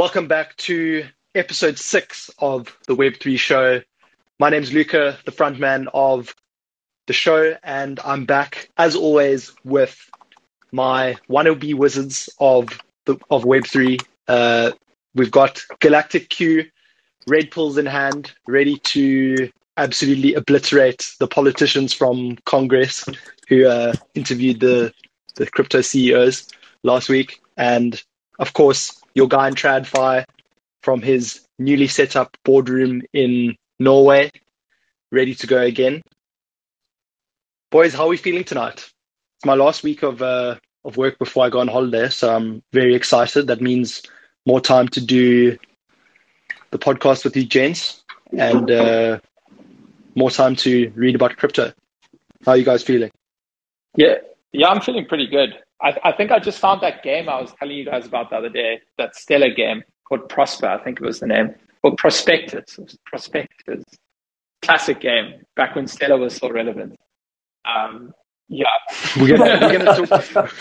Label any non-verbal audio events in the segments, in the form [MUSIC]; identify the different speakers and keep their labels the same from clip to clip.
Speaker 1: Welcome back to episode six of the Web3 show. My name's Luca, the frontman of the show, and I'm back as always with my wannabe wizards of the of Web3. Uh, we've got Galactic Q, red pills in hand, ready to absolutely obliterate the politicians from Congress who uh, interviewed the the crypto CEOs last week, and of course your guy in TradFi from his newly set up boardroom in Norway, ready to go again. Boys, how are we feeling tonight? It's my last week of uh, of work before I go on holiday, so I'm very excited. That means more time to do the podcast with you gents and uh, more time to read about crypto. How are you guys feeling?
Speaker 2: Yeah, yeah, I'm feeling pretty good. I, I think I just found that game I was telling you guys about the other day, that Stellar game called Prosper, I think it was the name, or Prospectus. Prospectus. Classic game, back when Stellar was still relevant. Um, yeah.
Speaker 1: We're gonna, we're gonna [LAUGHS] talk.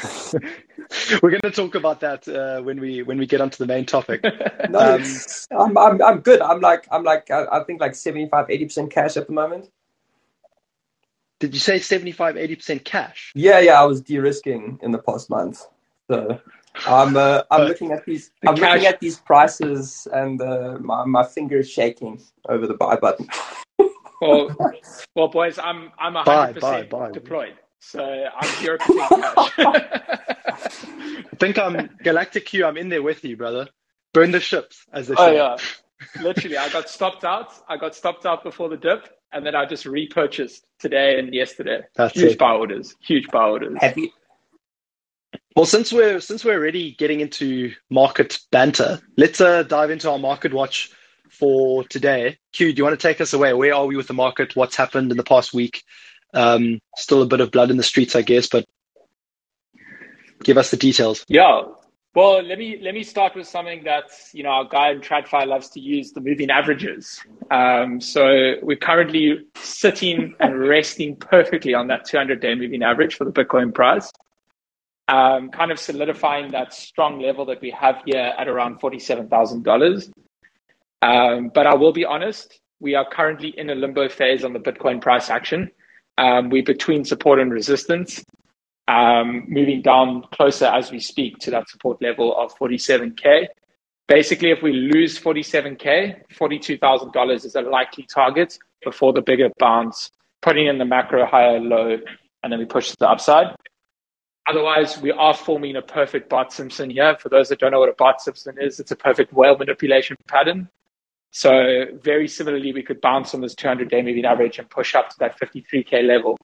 Speaker 1: [LAUGHS] we're gonna talk about that uh, when we when we get onto the main topic.
Speaker 3: no, um, I'm, I'm I'm good. I'm like I'm like I, I think like 75, 80 percent cash at the moment.
Speaker 1: Did you say 75, 80% cash?
Speaker 3: Yeah, yeah, I was de-risking in the past month. So I'm uh, I'm looking at these I'm cash. looking at these prices and uh, my my finger is shaking over the buy button. [LAUGHS]
Speaker 2: well, [LAUGHS] well, boys, I'm I'm hundred percent deployed, so I'm zero percent cash. [LAUGHS]
Speaker 1: I think I'm Galactic Q. I'm in there with you, brother. Burn the ships, as they
Speaker 2: oh,
Speaker 1: say.
Speaker 2: yeah, literally. I got stopped out. I got stopped out before the dip, and then I just repurchased today and yesterday. That's huge it. buy orders. Huge buy orders.
Speaker 3: Happy.
Speaker 1: Well, since we're since we're already getting into market banter, let's uh, dive into our market watch for today. Q, do you want to take us away? Where are we with the market? What's happened in the past week? Um, still a bit of blood in the streets, I guess, but give us the details.
Speaker 2: Yeah, well, let me let me start with something that you know our guy in TradFi loves to use the moving averages. Um, so we're currently sitting and resting perfectly on that 200-day moving average for the Bitcoin price, um, kind of solidifying that strong level that we have here at around forty-seven thousand um, dollars. But I will be honest, we are currently in a limbo phase on the Bitcoin price action. Um, we're between support and resistance um, moving down closer as we speak to that support level of 47K. Basically, if we lose 47K, $42,000 is a likely target before the bigger bounce, putting in the macro higher low, and then we push to the upside. Otherwise, we are forming a perfect Bart Simpson here. For those that don't know what a Bart Simpson is, it's a perfect whale manipulation pattern. So very similarly, we could bounce on this 200 day moving average and push up to that 53K level.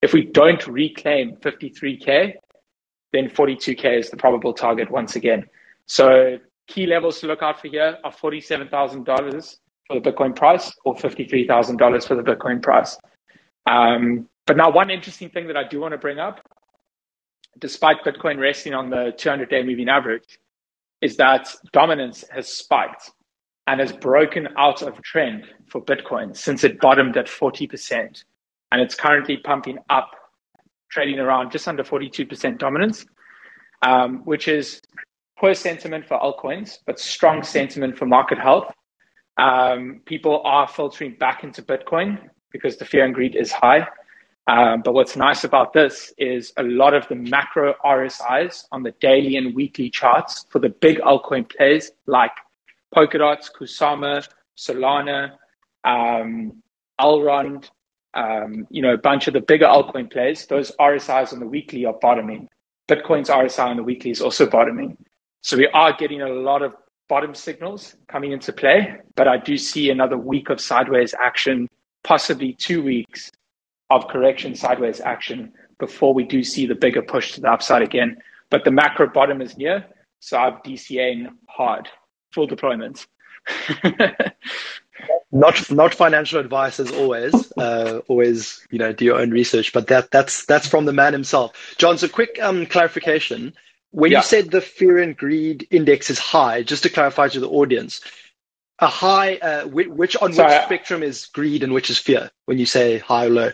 Speaker 2: If we don't reclaim 53K, then 42K is the probable target once again. So key levels to look out for here are $47,000 for the Bitcoin price or $53,000 for the Bitcoin price. Um, but now, one interesting thing that I do want to bring up, despite Bitcoin resting on the 200 day moving average, is that dominance has spiked and has broken out of trend for Bitcoin since it bottomed at 40% and it's currently pumping up, trading around just under 42% dominance, um, which is poor sentiment for altcoins, but strong sentiment for market health. Um, people are filtering back into Bitcoin because the fear and greed is high. Um, but what's nice about this is a lot of the macro RSIs on the daily and weekly charts for the big altcoin plays like Polkadot, Kusama, Solana, um, um, you know, a bunch of the bigger altcoin plays, those RSIs on the weekly are bottoming. Bitcoin's RSI on the weekly is also bottoming. So we are getting a lot of bottom signals coming into play, but I do see another week of sideways action, possibly two weeks of correction sideways action before we do see the bigger push to the upside again. But the macro bottom is near, so I'm DCAing hard, full deployment. [LAUGHS]
Speaker 1: not not financial advice as always. Uh, always, you know, do your own research. But that that's that's from the man himself. John, so quick um, clarification. When yeah. you said the fear and greed index is high, just to clarify to the audience, a high, uh, which, which on Sorry, which spectrum is greed and which is fear? When you say high or low.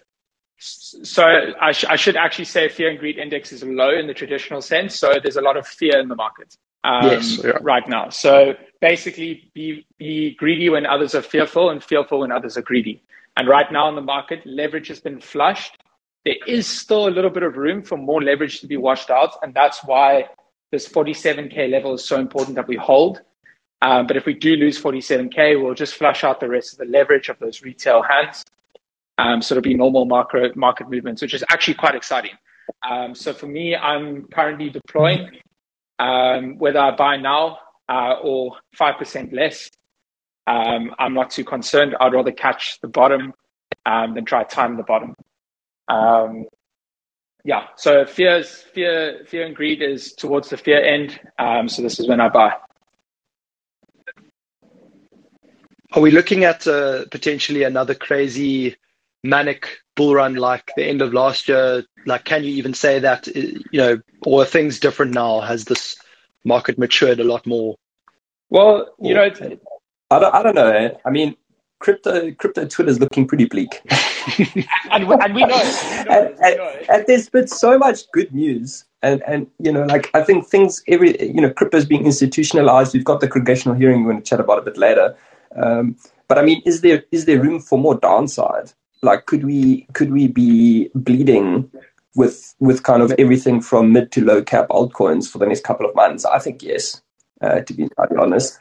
Speaker 2: So I, sh- I should actually say fear and greed index is low in the traditional sense. So there's a lot of fear in the market um, yes, yeah. right now. So basically be, be greedy when others are fearful and fearful when others are greedy. And right now in the market, leverage has been flushed. There is still a little bit of room for more leverage to be washed out. And that's why this 47K level is so important that we hold. Um, but if we do lose 47K, we'll just flush out the rest of the leverage of those retail hands. Um, so it'll be normal market, market movements, which is actually quite exciting. Um, so for me, I'm currently deploying, um, whether I buy now uh, or 5% less. Um, I'm not too concerned. I'd rather catch the bottom um, than try time the bottom. Um, yeah, so fears, fear, fear and greed is towards the fear end. Um, so this is when I buy.
Speaker 1: Are we looking at uh, potentially another crazy manic bull run like the end of last year? Like, can you even say that, you know, or are things different now? Has this market matured a lot more?
Speaker 2: Well, you know,
Speaker 3: I don't, I don't know. Eh? I mean, crypto crypto Twitter is looking pretty bleak. [LAUGHS]
Speaker 2: and, we, and we know. We know, and,
Speaker 3: we know and, and, there's been so much good news. And, and you know, like I think things every you know, crypto is being institutionalized. We've got the congressional hearing we're going to chat about a bit later. Um, but I mean, is there is there room for more downside? Like, could we could we be bleeding with with kind of everything from mid to low cap altcoins for the next couple of months? I think yes. Uh, to be entirely honest.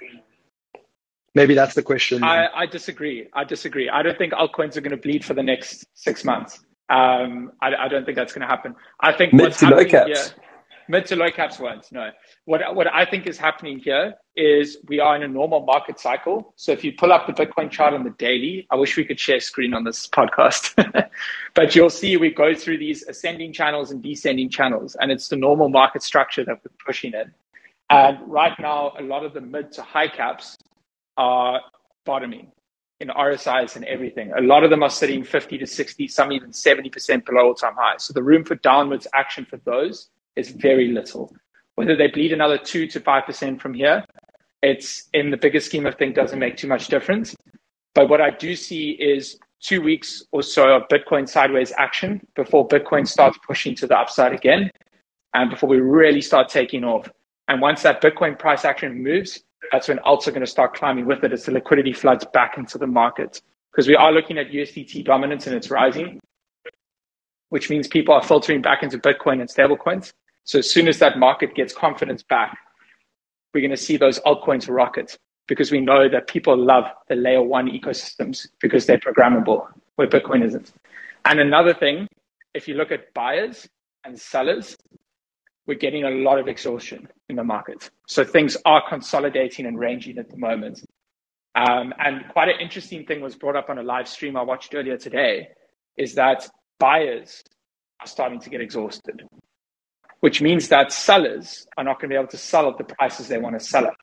Speaker 1: Maybe that's the question.
Speaker 2: I, I, disagree. I disagree. I don't think altcoins are going to bleed for the next six months. Um, I, I, don't think that's going to happen. I think
Speaker 3: mid to low caps.
Speaker 2: Here, mid to low caps won't. No. What what I think is happening here is we are in a normal market cycle. So if you pull up the Bitcoin chart on the daily, I wish we could share screen on this podcast, [LAUGHS] but you'll see we go through these ascending channels and descending channels, and it's the normal market structure that we're pushing in. And right now, a lot of the mid to high caps are bottoming in RSIs and everything. A lot of them are sitting 50 to 60, some even 70% below all time highs. So the room for downwards action for those is very little. Whether they bleed another 2 to 5% from here, it's in the bigger scheme of things doesn't make too much difference. But what I do see is two weeks or so of Bitcoin sideways action before Bitcoin starts pushing to the upside again and before we really start taking off. And once that Bitcoin price action moves, that's when alts are going to start climbing with it as the liquidity floods back into the market. Because we are looking at USDT dominance and it's rising, which means people are filtering back into Bitcoin and stablecoins. So as soon as that market gets confidence back, we're going to see those altcoins rocket because we know that people love the layer one ecosystems because they're programmable, where Bitcoin isn't. And another thing, if you look at buyers and sellers, we're getting a lot of exhaustion in the market. So things are consolidating and ranging at the moment. Um, and quite an interesting thing was brought up on a live stream I watched earlier today is that buyers are starting to get exhausted, which means that sellers are not going to be able to sell at the prices they want to sell at,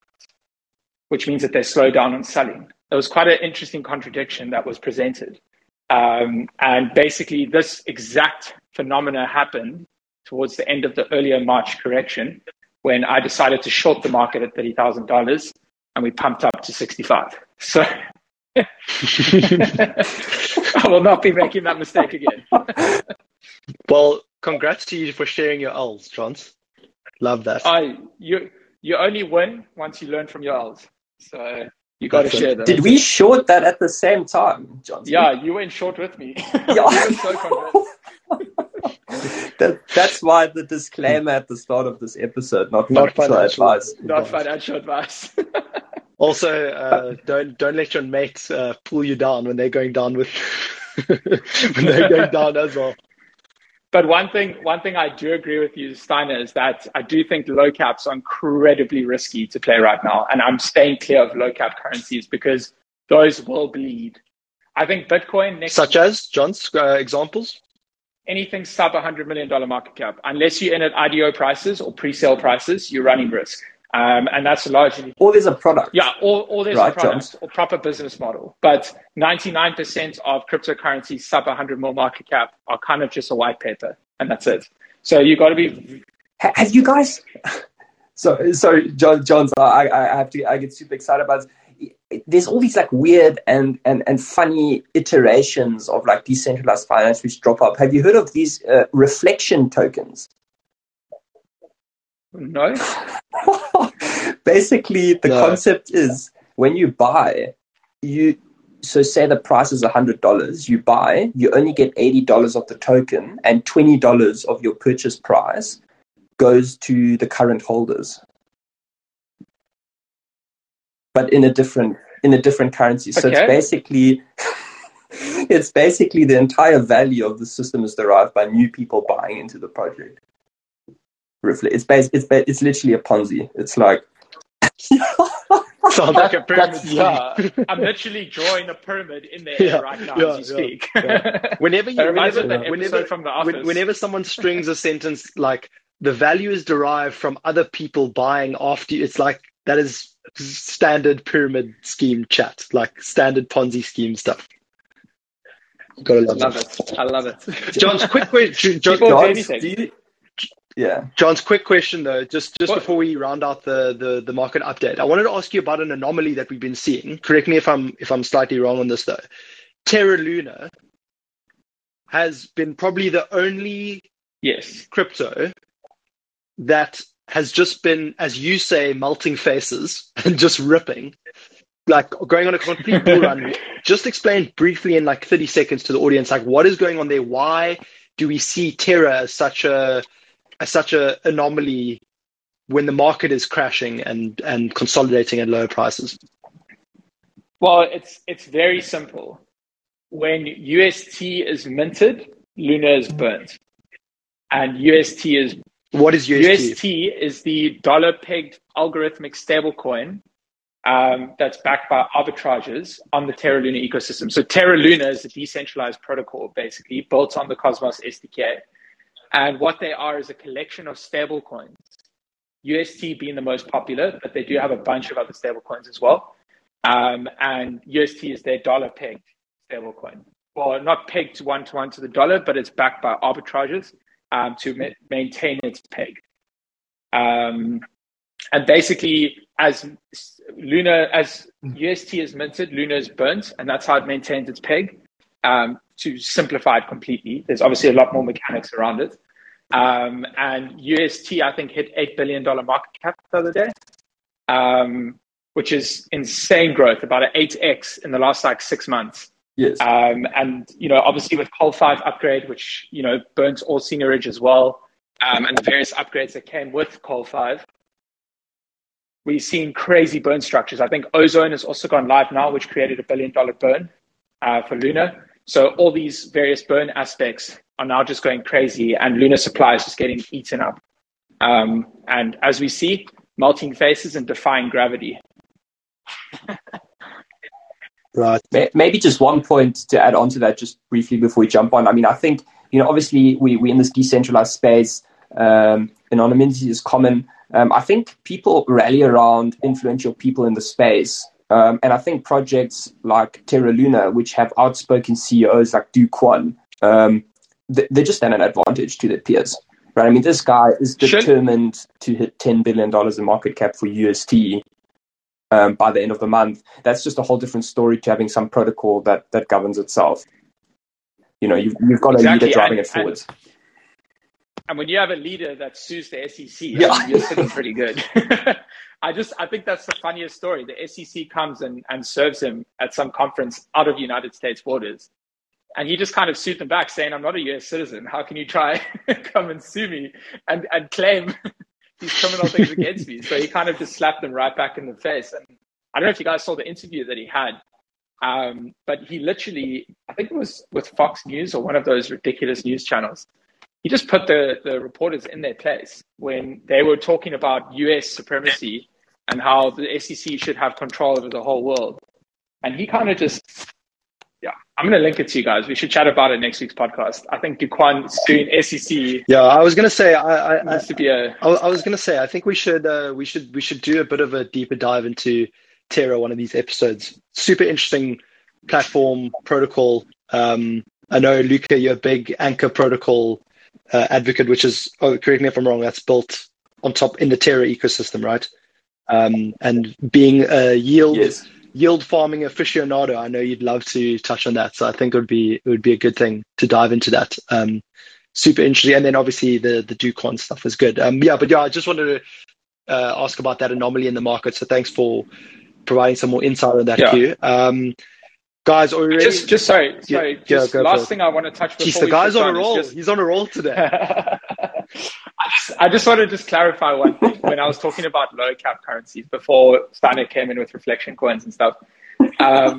Speaker 2: which means that they slow down on selling. There was quite an interesting contradiction that was presented. Um, and basically, this exact phenomena happened towards the end of the earlier March correction when I decided to short the market at $30,000 and we pumped up to 65. So [LAUGHS] I will not be making that mistake again.
Speaker 1: well, congrats to you for sharing your L's, Johns. Love that.
Speaker 2: I, you, you only win once you learn from your L's. So you got to share that.
Speaker 3: Did we short that at the same time, Johnson?
Speaker 2: Yeah, you went short with me. [LAUGHS] Yeah. [LAUGHS] so [LAUGHS]
Speaker 3: that, that's why the disclaimer at the start of this episode, not, not financial advice.
Speaker 2: Not financial advice.
Speaker 1: also, uh, don't don't let your mates uh, pull you down when they're going down with when they're going down as well.
Speaker 2: But one thing, one thing I do agree with you, Steiner, is that I do think low caps are incredibly risky to play right now, and I'm staying clear of low cap currencies because those will bleed. I think Bitcoin next,
Speaker 1: such as John's uh, examples
Speaker 2: anything sub $100 million market cap. Unless you're in at IDO prices or pre-sale prices, you're running risk. Um, and that's largely.
Speaker 3: Or there's a product.
Speaker 2: Yeah, or, or there's right, a product or proper business model. But 99% of cryptocurrencies sub 100 mil market cap are kind of just a white paper, and that's it. So you got to be.
Speaker 3: Have you guys? [LAUGHS] So, sorry, John. John's. I, I have to. I get super excited about. This there's all these like weird and, and, and funny iterations of like decentralized finance which drop up. Have you heard of these uh, reflection tokens?
Speaker 2: No. [LAUGHS]
Speaker 3: basically, the
Speaker 1: No.
Speaker 3: concept is when you buy, you so say the price is hundred dollars. You buy, you only get eighty dollars of the token, and twenty dollars of your purchase price goes to the current holders, but in a different in a different currency. So
Speaker 2: Okay.
Speaker 3: it's basically. [LAUGHS] It's basically the entire value of the system is derived by new people buying into the project. It's bas- it's it's literally a Ponzi. It's like [LAUGHS]
Speaker 1: Sounds like a pyramid
Speaker 2: yeah, I'm literally drawing a pyramid in there [LAUGHS]
Speaker 1: Yeah,
Speaker 2: right now
Speaker 1: yeah,
Speaker 2: as you speak.
Speaker 1: Whenever you, [LAUGHS] whenever,
Speaker 2: that
Speaker 1: whenever,
Speaker 2: episode from The
Speaker 1: when- whenever someone strings a sentence like the value is derived from other people buying after you, it's like that is standard pyramid scheme chat, like standard Ponzi scheme stuff. Gotta
Speaker 2: I
Speaker 1: love,
Speaker 2: love
Speaker 1: it.
Speaker 2: it. I love it.
Speaker 1: John's quick question. John,
Speaker 3: John, do you- yeah.
Speaker 1: John's quick question though, just just
Speaker 2: What?
Speaker 1: before we round out the, the the market update, I wanted to ask you about an anomaly that we've been seeing. Correct me if I'm if I'm slightly wrong on this though. Terra Luna has been probably the only
Speaker 2: Yes.
Speaker 1: crypto that has just been, as you say, melting faces [LAUGHS] and just ripping, like going on a complete bull run. [LAUGHS] Just explain briefly in like 30 seconds to the audience, like what is going on there? Why do we see Terra as such a such a anomaly when the market is crashing and and consolidating at lower prices?
Speaker 2: Well, it's it's very simple. When UST is minted, Luna is burnt, and UST is
Speaker 1: What is UST?
Speaker 2: UST is the dollar pegged algorithmic stablecoin um, that's backed by arbitrages on the Terra Luna ecosystem. So Terra Luna is a decentralized protocol, basically built on the Cosmos SDK, and what they are is a collection of stablecoins. UST being the most popular, but they do have a bunch of other stablecoins as well. Um, and UST is their dollar pegged stablecoin. Well, not pegged one to one to the dollar, but it's backed by arbitrages um, to ma- maintain its peg. Um, and basically, as Luna, as UST is minted, Luna is burnt, and that's how it maintains its peg. Um, to simplify it completely, there's obviously a lot more mechanics around it. Um, and UST, I think, hit $8 billion market cap the other day, um, which is insane growth, about an 8x in the last like six months.
Speaker 3: Yes.
Speaker 2: Um, and, you know, obviously with Col 5 upgrade, which, you know, burnt all seigniorage as well, um, and the various upgrades that came with Col 5, we've seen crazy burn structures. I think Ozone has also gone live now, which created a billion dollar burn uh, for Luna. So all these various burn aspects are now just going crazy, and Luna supply is just getting eaten up. Um, and as we see, melting faces and defying gravity. [LAUGHS]
Speaker 1: Right.
Speaker 3: Maybe just one point to add on to that, just briefly before we jump on. I mean, I think you know, obviously, we we're in this decentralized space. Um, anonymity is common. Um, I think people rally around influential people in the space, um, and I think projects like Terra Luna, which have outspoken CEOs like Do Kwon, um, th- they just stand an advantage to their peers. Right? I mean, this guy is
Speaker 2: Should-
Speaker 3: determined to hit ten billion dollars in market cap for UST um, by the end of the month. That's just a whole different story to having some protocol that that governs itself. You know, you've, you've got a
Speaker 2: Exactly,
Speaker 3: leader driving
Speaker 2: and-
Speaker 3: it forwards.
Speaker 2: And when you have a leader that sues the SEC,
Speaker 3: Yeah.
Speaker 2: I mean, you're sitting pretty good. [LAUGHS] I just, I think that's the funniest story. The SEC comes and, and serves him at some conference out of United States borders. And he just kind of sued them back saying, I'm not a US citizen. How can you try [LAUGHS] come and sue me and, and claim [LAUGHS] these criminal things against me? So he kind of just slapped them right back in the face. And I don't know if you guys saw the interview that he had. Um, but he literally, I think it was with Fox News or one of those ridiculous news channels he just put the, the reporters in their place when they were talking about US supremacy and how the SEC should have control over the whole world. And he kind of just, yeah, I'm going to link it to you guys. We should chat about it next week's podcast. I think Do Kwon doing SEC
Speaker 1: Yeah, I was gonna say I, I, I
Speaker 2: to be a,
Speaker 1: I, I was going to say, I think we should uh, we should we should do a bit of a deeper dive into Terra one of these episodes. Super interesting platform protocol. Um, I know Luca, you're a big Anchor protocol uh, advocate, which is oh, correct me if I'm wrong. That's built on top in the Terra ecosystem, right? Um, and being a yield
Speaker 3: Yes.
Speaker 1: yield farming aficionado, I know you'd love to touch on that. So I think it would be it would be a good thing to dive into that. Um, super interesting, and then obviously the the Do Kwon stuff is good. Um, yeah, but yeah, I just wanted to uh, ask about that anomaly in the market. So thanks for providing some more insight on that, yeah. Q. Um, guys, are ready?
Speaker 2: Just, just sorry, sorry. Yeah, just yeah, last thing I want to touch before
Speaker 1: Jeez, the guy's on a roll. Just... He's on a roll today. [LAUGHS] [LAUGHS]
Speaker 2: I just, I just want to just clarify one thing. When I was talking about low cap currencies before Steiner came in with reflection coins and stuff, um,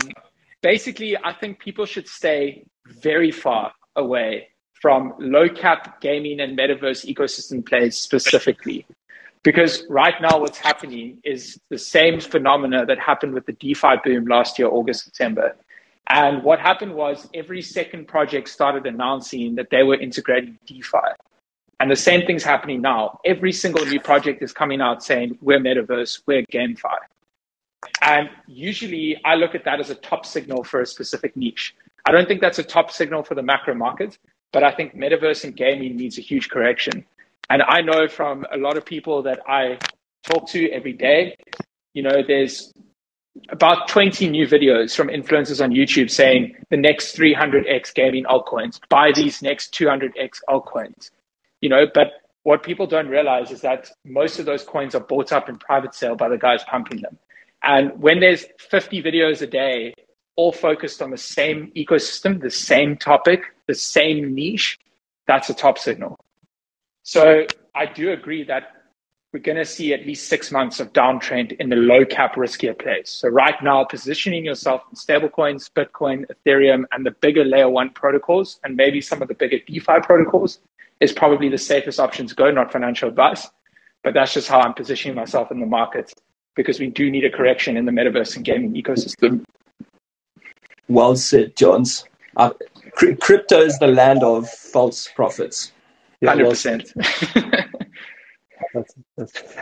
Speaker 2: basically, I think people should stay very far away from low cap gaming and metaverse ecosystem plays specifically. Because right now, what's happening is the same phenomena that happened with the DeFi boom last year, August, September. And what happened was every second project started announcing that they were integrating DeFi. And the same thing's happening now. Every single new project is coming out saying, we're metaverse, we're GameFi. And usually I look at that as a top signal for a specific niche. I don't think that's a top signal for the macro market, but I think metaverse and gaming needs a huge correction. And I know from a lot of people that I talk to every day, you know, there's about 20 new videos from influencers on YouTube saying the next 300x gaming altcoins, buy these next 200x altcoins. You know, but what people don't realize is that most of those coins are bought up in private sale by the guys pumping them. And when there's 50 videos a day, all focused on the same ecosystem, the same topic, the same niche, that's a top signal. So I do agree that we're going to see at least six months of downtrend in the low cap riskier plays. So right now, positioning yourself in stablecoins, Bitcoin, Ethereum, and the bigger layer one protocols, and maybe some of the bigger DeFi protocols, is probably the safest option to go. Not financial advice, but that's just how I'm positioning myself in the market because we do need a correction in the metaverse and gaming ecosystem.
Speaker 3: Well said, Johns. Uh, crypto is the land of false prophets.
Speaker 2: Hundred percent. [LAUGHS]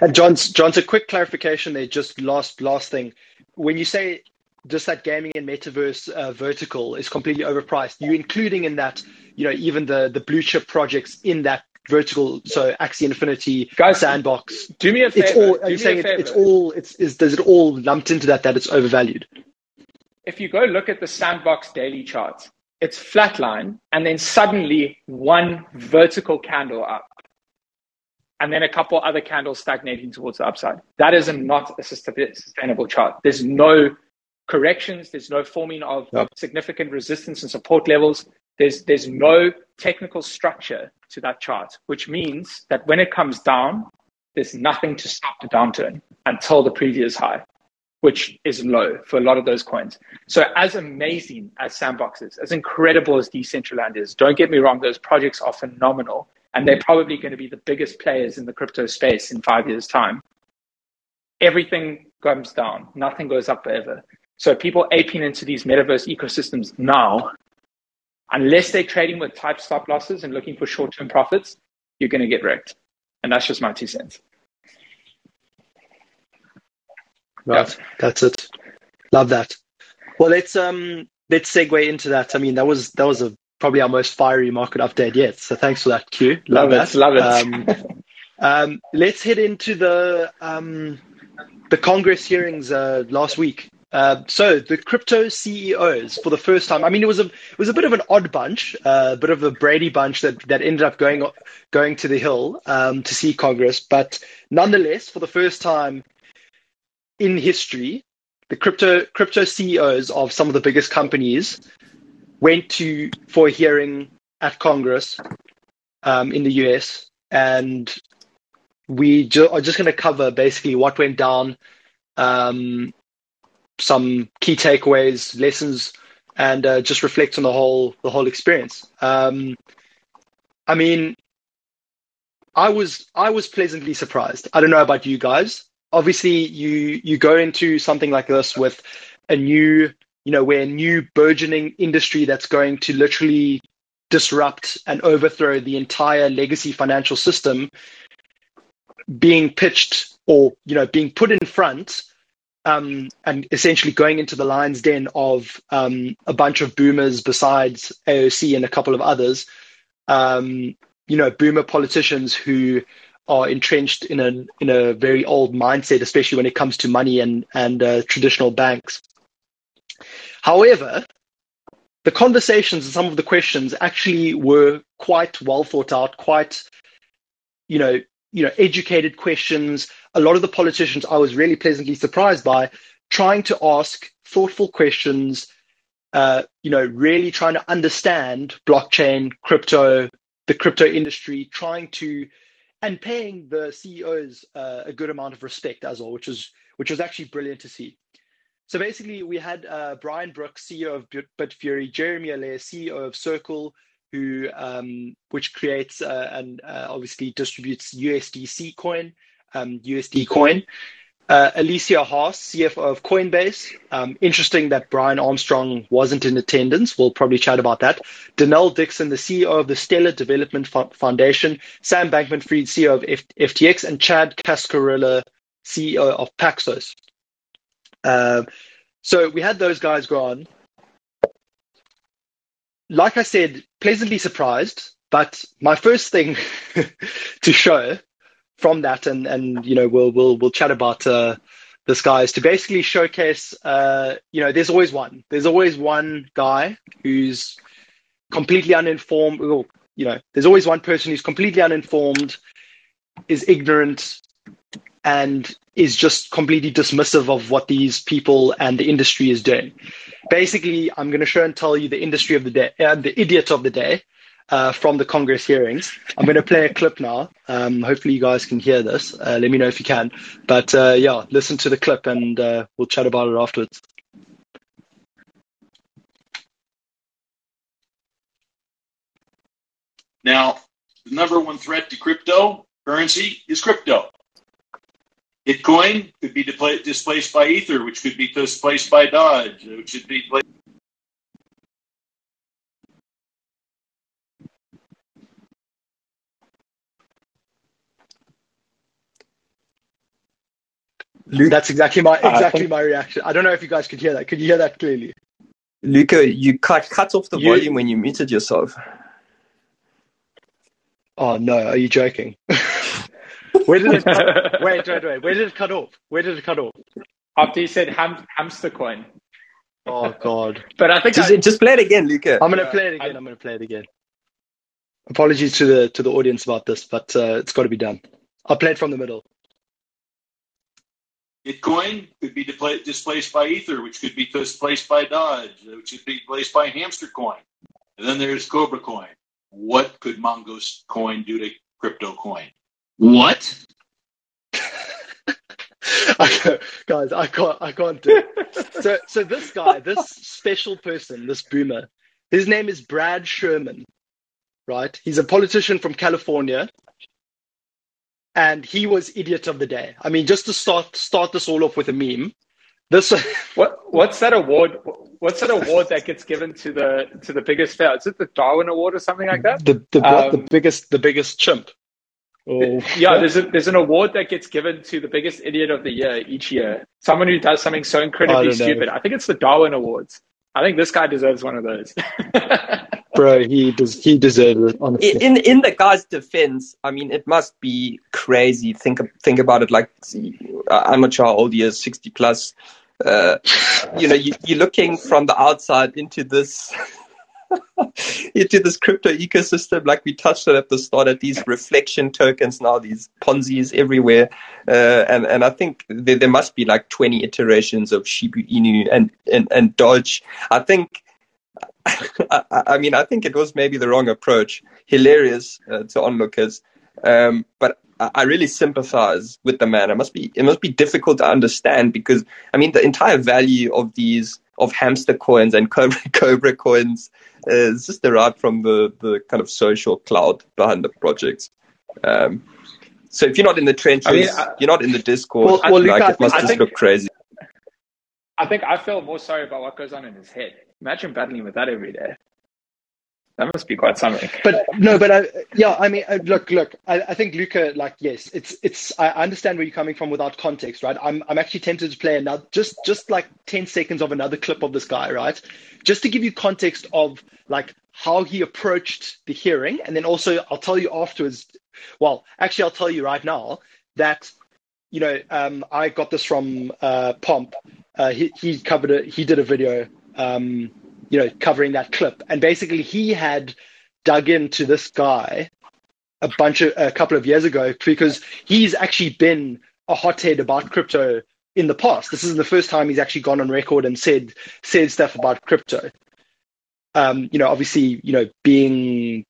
Speaker 1: And John's John's a quick clarification there. Just last last thing, when you say just that gaming and metaverse uh, vertical is completely overpriced, you including in that, you know, even the the blue chip projects in that vertical. So Axie Infinity,
Speaker 2: Guys,
Speaker 1: Sandbox.
Speaker 2: Do me a favor.
Speaker 1: It's all. Are you saying it, it's all? It's is does it all lumped into that that it's overvalued?
Speaker 2: If you go look at the Sandbox daily charts, it's flatline, and then suddenly one vertical candle up and then a couple other candles stagnating towards the upside. That is a, not a sustainable chart. There's no corrections. There's no forming of significant resistance and support levels. There's, there's no technical structure to that chart, which means that when it comes down, there's nothing to stop the downturn until the previous high, which is low for a lot of those coins. So as amazing as Sandbox is, as incredible as Decentraland is, don't get me wrong, those projects are phenomenal and they're probably going to be the biggest players in the crypto space in five years' time. Everything comes down, nothing goes up forever. So people aping into these metaverse ecosystems now, unless they're trading with type stop losses and looking for short-term profits, you're going to get wrecked. And that's just my two cents.
Speaker 1: Right, yeah. that's it. Love that. Well, let's um let's segue into that. I mean, that was that was a probably our most fiery market update yet. So thanks for that, Q.
Speaker 2: Love, love
Speaker 1: it.
Speaker 2: Love it. Um,
Speaker 1: um, let's head into the um, the Congress hearings uh, last week. Uh, so the crypto CEOs for the first time. I mean, it was a it was a bit of an odd bunch, a uh, bit of a Brady bunch that that ended up going going to the Hill um, to see Congress. But nonetheless, for the first time in history, the crypto crypto CEOs of some of the biggest companies went to for a hearing at Congress um, in the US, and we ju- are just going to cover basically what went down, um, some key takeaways, lessons, and uh, just reflect on the whole the whole experience. Um, I mean, I was I was pleasantly surprised. I don't know about you guys. Obviously, you you go into something like this with a new you know, we're a new burgeoning industry that's going to literally disrupt and overthrow the entire legacy financial system being pitched or, you know, being put in front um, and essentially going into the lion's den of um, a bunch of boomers besides AOC and a couple of others, um, you know, boomer politicians who are entrenched in a in a very old mindset, especially when it comes to money and and uh, traditional banks. However, the conversations and some of the questions actually were quite well thought out, quite, you know, you know, educated questions. A lot of the politicians I was really pleasantly surprised by trying to ask thoughtful questions, uh, you know, really trying to understand blockchain, crypto, the crypto industry, trying to, and paying the CEOs uh, a good amount of respect as well, which was which was actually brilliant to see. So basically, we had uh, Brian Brooks, CEO of Bitfury, Jeremy Allaire, CEO of Circle, who um, which creates uh, and uh, obviously distributes USDC coin, um, USD coin. Uh, Alesia Haas, CFO of Coinbase. Um, interesting that Brian Armstrong wasn't in attendance. We'll probably chat about that. Denelle Dixon, the CEO of the Stellar Development Foundation. Sam Bankman Fried, CEO of F- FTX. And Chad Cascarilla, CEO of Paxos. Uh, so we had those guys go on. Like I said, pleasantly surprised. But my first thing [LAUGHS] to show from that, and and you know we'll we'll we'll chat about uh, this guy is to basically showcase. Uh, you know, there's always one. There's always one guy who's completely uninformed. Well, you know, there's always one person who's completely uninformed, is ignorant, and is just completely dismissive of what these people and the industry is doing. Basically, I'm going to show and tell you the industry of the day, uh, the idiot of the day, uh, from the Congress hearings. I'm going to play a clip now. Um, hopefully, you guys can hear this. Uh, let me know if you can. But uh, yeah, listen to the clip and uh, we'll chat about it afterwards.
Speaker 4: Now, the number one threat to cryptocurrency is crypto. Bitcoin could be displaced by Ether, which could be displaced by Doge, which should be
Speaker 1: Luke, That's exactly my exactly uh, my reaction. I don't know if you guys could hear that. Could you hear that clearly?
Speaker 3: Luca, you cut cut off the you, volume when you muted yourself.
Speaker 1: Oh no, are you joking? [LAUGHS] where did it cut, [LAUGHS] wait, wait, wait. Where did it cut off? Where did it cut off?
Speaker 2: After you said ham, hamster coin.
Speaker 1: Oh god. [LAUGHS]
Speaker 2: but I think
Speaker 3: just,
Speaker 2: I,
Speaker 3: just play it again, Luca.
Speaker 1: I'm gonna play it again. I, am gonna play it again. Apologies to the to the audience about this, but uh, it's got to be done. I'll play it from the middle.
Speaker 4: Bitcoin could be displaced by Ether, which could be displaced by Doge, which could be displaced by Hamster Coin. And then there's Cobra Coin. What could Mongoose Coin do to Crypto Coin? What? [LAUGHS]
Speaker 1: I guys, I can't, I can't do it. So, so this guy, this special person, this boomer, his name is Brad Sherman, right? He's a politician from California and he was idiot of the day. I mean, just to start start this all off with a meme. This [LAUGHS]
Speaker 2: what what's that award? What's that award that gets given to the to the biggest fail? Is it the Darwin Award or something like that?
Speaker 1: The the, um, the biggest the biggest chimp.
Speaker 2: Oh. Yeah, there's a, there's an award that gets given to the biggest idiot of the year each year. Someone who does something so incredibly I stupid. Know. I think it's the Darwin Awards. I think this guy deserves one of those. [LAUGHS]
Speaker 1: Bro, he does. He deserves it. Honestly,
Speaker 3: in in the guy's defense, I mean, it must be crazy. Think think about it. Like, I'm not sure how old he is, sixty plus. Uh, you know, you, you're looking from the outside into this into this crypto ecosystem, like we touched on at the start, at these reflection tokens now, these Ponzi's everywhere, uh, and and I think there, there must be like 20 iterations of Shiba Inu and and, and Doge. I think. [LAUGHS] I, I, mean, I think it was maybe the wrong approach. Hilarious uh, to onlookers, um, but I really sympathize with the man. It must be it must be difficult to understand because I mean the entire value of these of hamster coins and cobra, [LAUGHS] cobra coins is just derived from the, the kind of social cloud behind the projects. Um, so if you're not in the trenches, I mean, I, you're not in the Discord, well, well, like, Luca, it must I just think, look crazy.
Speaker 2: I think I feel more sorry about what goes on in his head. Imagine battling with that every day. That must be quite something.
Speaker 1: But no, but I, yeah, I mean, uh, look, look, I, I think Luca, like, yes, it's, it's. I understand where you're coming from without context, right? I'm, I'm actually tempted to play another, just, just like ten seconds of another clip of this guy, right? Just to give you context of like how he approached the hearing, and then also I'll tell you afterwards. Well, actually, I'll tell you right now that you know um, I got this from uh, Pomp. Uh, he, he covered it. He did a video. Um, you know, covering that clip. And basically, he had dug into this guy a bunch of a couple of years ago because he's actually been a hothead about crypto in the past. This isn't the first time he's actually gone on record and said said stuff about crypto. Um, you know, obviously, you know, being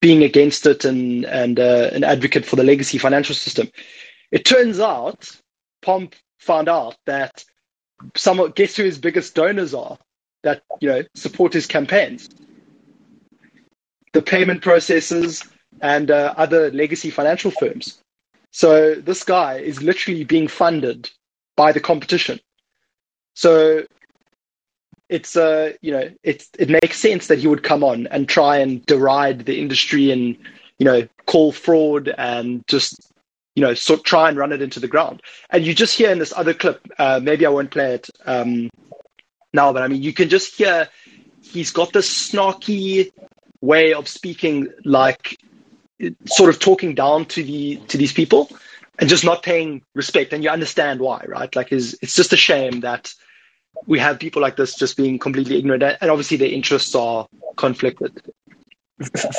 Speaker 1: being against it and and uh, an advocate for the legacy financial system. It turns out, Pomp found out that some guess who his biggest donors are that you know support his campaigns. The payment processors and uh, other legacy financial firms. So this guy is literally being funded by the competition. So it's uh you know it it makes sense that he would come on and try and deride the industry and you know call fraud and just you know sort try and run it into the ground. And you just hear in this other clip, uh, maybe I won't play it um, now, but I mean you can just hear he's got this snarky way of speaking, like sort of talking down to the to these people and just not paying respect. And you understand why, right? Like, it's just a shame that we have people like this just being completely ignorant, and obviously their interests are conflicted.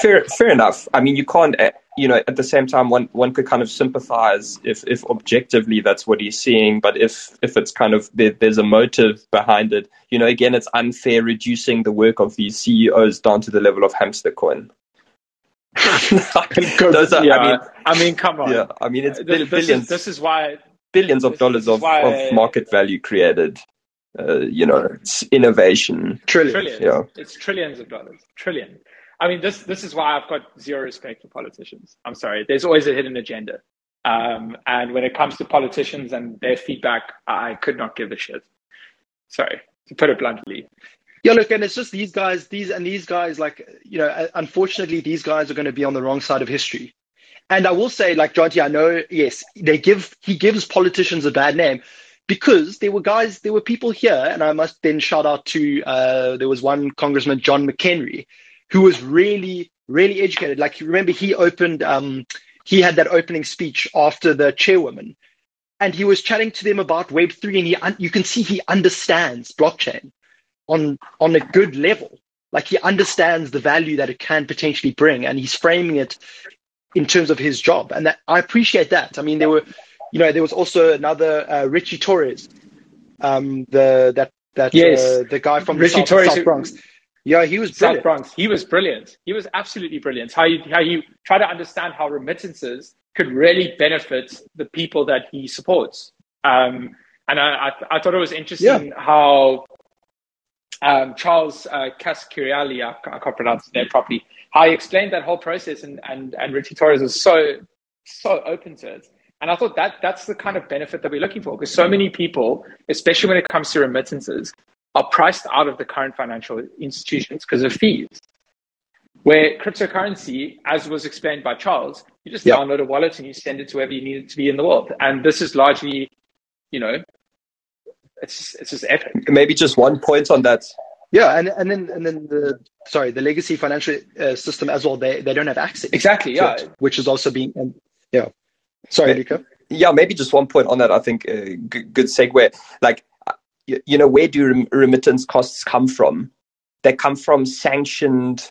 Speaker 3: Fair, fair enough. I mean, you can't, uh, you know, at the same time, one one could kind of sympathize if, if objectively that's what he's seeing, but if if it's kind of there, there's a motive behind it, you know, again, it's unfair reducing the work of these CEOs down to the level of hamster coin. [LAUGHS]
Speaker 2: Those are, yeah, I mean, I mean, come on.
Speaker 3: Yeah, I mean, it's
Speaker 2: this,
Speaker 3: billions.
Speaker 2: This is, this is why
Speaker 3: billions of dollars of, why, of market value created. Uh, you know, it's innovation.
Speaker 1: Trillions.
Speaker 2: trillions.
Speaker 3: Yeah.
Speaker 2: It's trillions of dollars. Trillion. I mean, this this is why I've got zero respect for politicians. I'm sorry. There's always a hidden agenda. Um, and when it comes to politicians and their feedback, I could not give a shit. Sorry, to put it bluntly.
Speaker 1: Yeah, look, and it's just these guys, these and these guys, like you know, unfortunately, these guys are going to be on the wrong side of history. And I will say, like Jonty, I know, yes, they give he gives politicians a bad name because there were guys, there were people here, and I must then shout out to uh, there was one Congressman John McHenry who was really, really educated. Like you remember, he opened, um, he had that opening speech after the chairwoman, and he was chatting to them about Web three, and he you can see he understands blockchain on on a good level. Like he understands the value that it can potentially bring, and he's framing it in terms of his job, and that I appreciate that. I mean, there were, you know, there was also another uh, Richie Torres, um, the that that
Speaker 2: yes.
Speaker 1: uh, the guy from
Speaker 2: Richie
Speaker 1: the South,
Speaker 2: Torres,
Speaker 1: South Bronx. Yeah, he was
Speaker 2: South
Speaker 1: brilliant.
Speaker 2: Bronx. He was brilliant. He was absolutely brilliant. How you how you try to understand how remittances could really benefit the people that he supports. Um, and I, I, I thought it was interesting
Speaker 1: Yeah.
Speaker 2: how um, Charles uh, Cascuriali, I, I can't pronounce his name properly, how he explained that whole process, and and and Richie Torres was so so open to it. And I thought that that's the kind of benefit that we're looking for, because so many people, especially when it comes to remittances, are priced out of the current financial institutions because of fees. Where cryptocurrency, as was explained by Charles, you just
Speaker 1: Yeah.
Speaker 2: download a wallet and you send it to wherever you need it to be in the world. And this is largely, you know, it's it's just epic.
Speaker 3: Maybe just one point on that.
Speaker 1: Yeah, and and then and then the sorry, the legacy financial uh, system as well. They they don't have access
Speaker 2: Exactly.
Speaker 1: to
Speaker 2: Yeah.
Speaker 1: it, which is also being um, yeah. Sorry,
Speaker 3: Yeah.
Speaker 1: Luca.
Speaker 3: Yeah, maybe just one point on that. I think uh, g- good segue. Like, you, you know, where do rem- remittance costs come from? They come from sanctioned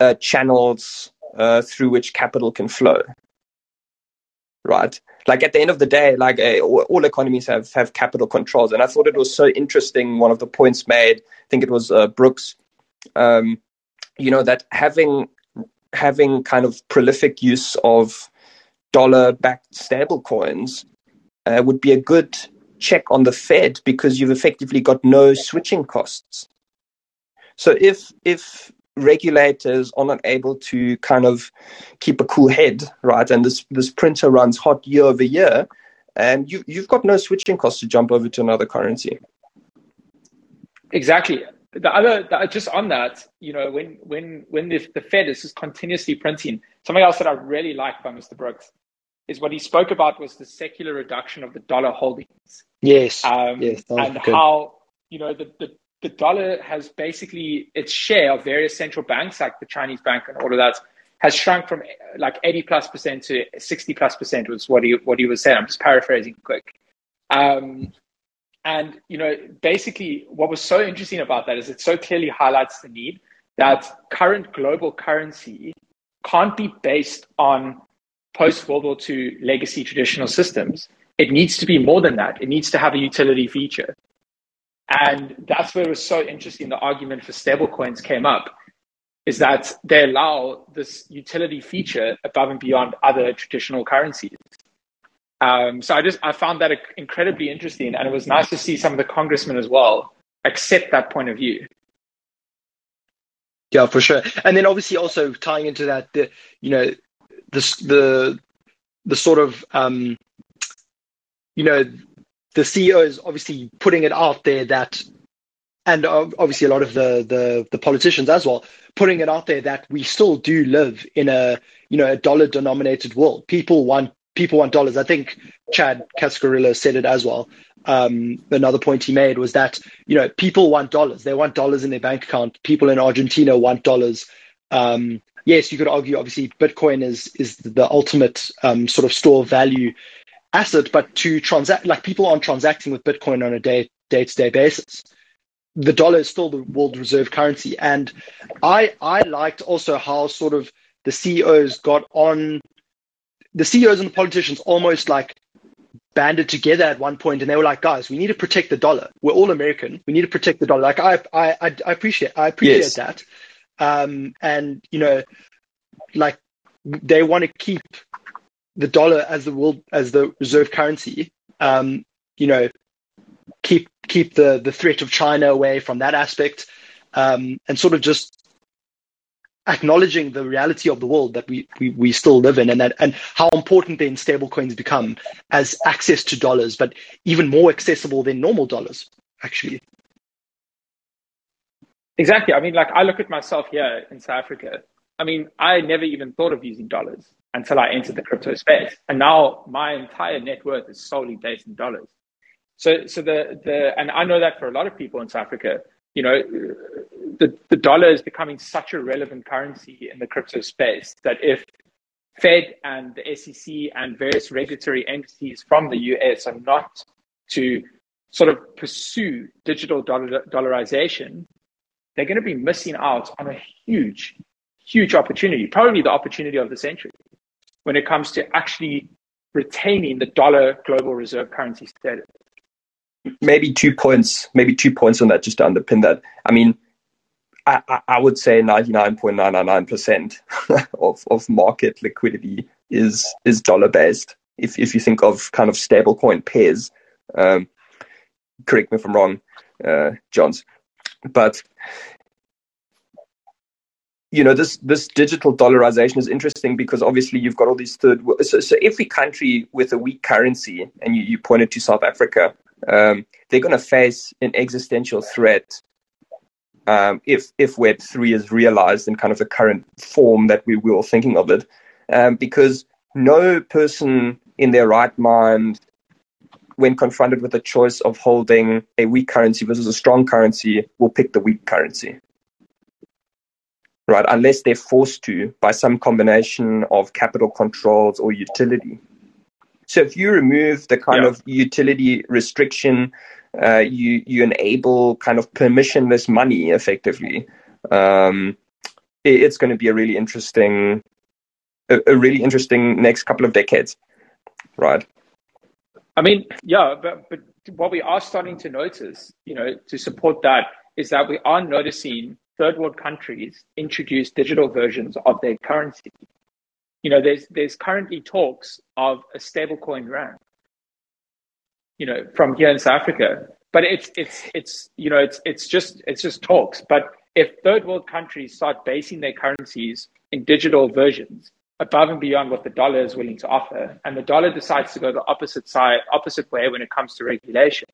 Speaker 3: uh, channels uh, through which capital can flow. Right. Like at the end of the day, like uh, all all economies have have capital controls, and I thought it was so interesting. One of the points made, I think it was uh, Brooks, um, you know, that having having kind of prolific use of dollar backed stable coins uh, would be a good check on the Fed because you've effectively got no switching costs. So if if regulators are not able to kind of keep a cool head, right, and this this printer runs hot year over year, and you you've got no switching costs to jump over to another currency.
Speaker 2: Exactly. The other, the, just on that, you know, when when when the, the Fed is just continuously printing, something else that I really like by Mr. Brooks is what he spoke about was the secular reduction of the dollar holdings.
Speaker 1: Yes,
Speaker 2: Um,
Speaker 1: yes,
Speaker 2: and
Speaker 1: good.
Speaker 2: how you know the, the the dollar has basically its share of various central banks, like the Chinese bank and all of that, has shrunk from like eighty plus percent to sixty plus percent. Was what he what he was saying. I'm just paraphrasing quick. Um, and you know, basically, what was so interesting about that is it so clearly highlights the need that current global currency can't be based on post World War II legacy traditional systems, it needs to be more than that. It needs to have a utility feature. And that's where it was so interesting. The argument for stablecoins came up is that they allow this utility feature above and beyond other traditional currencies. Um, so I just I found that incredibly interesting, and it was nice to see some of the congressmen as well accept that point of view.
Speaker 1: Yeah, for sure. And then obviously also tying into that, the you know, the the the sort of um, you know, the CEO is obviously putting it out there that, and obviously a lot of the the the politicians as well, putting it out there that we still do live in a you know a dollar denominated world. People want people want dollars. I think Chad Cascarilla said it as well. Um, another point he made was that you know people want dollars. They want dollars in their bank account. People in Argentina want dollars. Um, yes, you could argue obviously Bitcoin is is the ultimate um, sort of store of value asset, but to transact like people aren't transacting with Bitcoin on a day day to day basis. The dollar is still the world reserve currency, and I I liked also how sort of the CEOs got on the CEOs and the politicians almost like banded together at one point and they were like, guys, we need to protect the dollar. We're all American. We need to protect the dollar. Like I, I, I appreciate, I appreciate yes. that. Um, and you know, like they want to keep the dollar as the world, as the reserve currency. Um, you know, keep, keep the, the threat of China away from that aspect. Um, and sort of just acknowledging the reality of the world that we, we, we still live in and that and how important then stablecoins become as access to dollars, but even more accessible than normal dollars, actually.
Speaker 2: Exactly. I mean, like I look at myself here in South Africa. I mean, I never even thought of using dollars until I entered the crypto space. And now my entire net worth is solely based in dollars. So so the the and I know that for a lot of people in South Africa, you know, the, the dollar is becoming such a relevant currency in the crypto space that if Fed and the SEC and various regulatory entities from the US are not to sort of pursue digital dollar, dollarization, they're going to be missing out on a huge, huge opportunity, probably the opportunity of the century, when it comes to actually retaining the dollar global reserve currency status.
Speaker 3: Maybe two points, maybe two points on that just to underpin that. I mean, I, I would say 99.999% [LAUGHS] of, of market liquidity is is dollar based. If if you think of kind of stablecoin pairs, um, correct me if I'm wrong, uh, Johns, but you know this this digital dollarization is interesting because obviously you've got all these third so, so every country with a weak currency and you, you pointed to south africa um, they're going to face an existential threat um, if if Web three is realized in kind of the current form that we were all thinking of it, um, because no person in their right mind, when confronted with the choice of holding a weak currency versus a strong currency, will pick the weak currency. Right, unless they're forced to by some combination of capital controls or utility. So if you remove the kind yeah. of utility restriction uh, you you enable kind of permissionless money effectively. Um, it, it's going to be a really interesting, a, a, really interesting next couple of decades, right?
Speaker 2: I mean, yeah, but but what we are starting to notice, you know, to support that is that we are noticing third world countries introduce digital versions of their currency. You know, there's there's currently talks of a stablecoin rand you know, from here in South Africa. But it's it's it's you know it's it's just it's just talks. But if third world countries start basing their currencies in digital versions above and beyond what the dollar is willing to offer, and the dollar decides to go the opposite side, opposite way when it comes to regulation,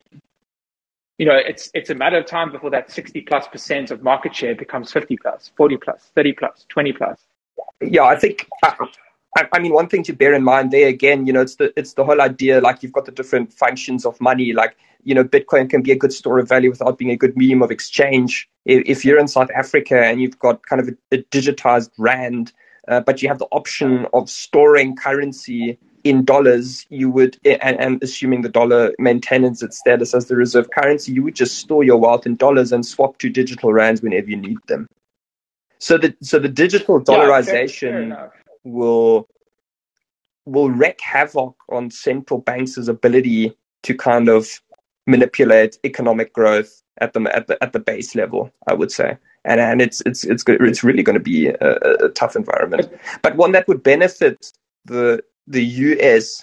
Speaker 2: you know, it's it's a matter of time before that 60 plus percent of market share becomes 50 plus, 40 plus, 30 plus, 20 plus.
Speaker 3: Yeah, I think I, I, mean, one thing to bear in mind there again, you know, it's the it's the whole idea. Like you've got the different functions of money. Like you know, Bitcoin can be a good store of value without being a good medium of exchange. If, if you're in South Africa and you've got kind of a, a digitized rand, uh, but you have the option of storing currency in dollars, you would, and, and, assuming the dollar maintains its status as the reserve currency, you would just store your wealth in dollars and swap to digital rands whenever you need them. So the so the digital dollarization yeah, fair, fair will will wreak havoc on central banks' ability to kind of manipulate economic growth at the at the at the base level. I would say, and and it's it's it's it's really going to be a, a tough environment, but one that would benefit the the US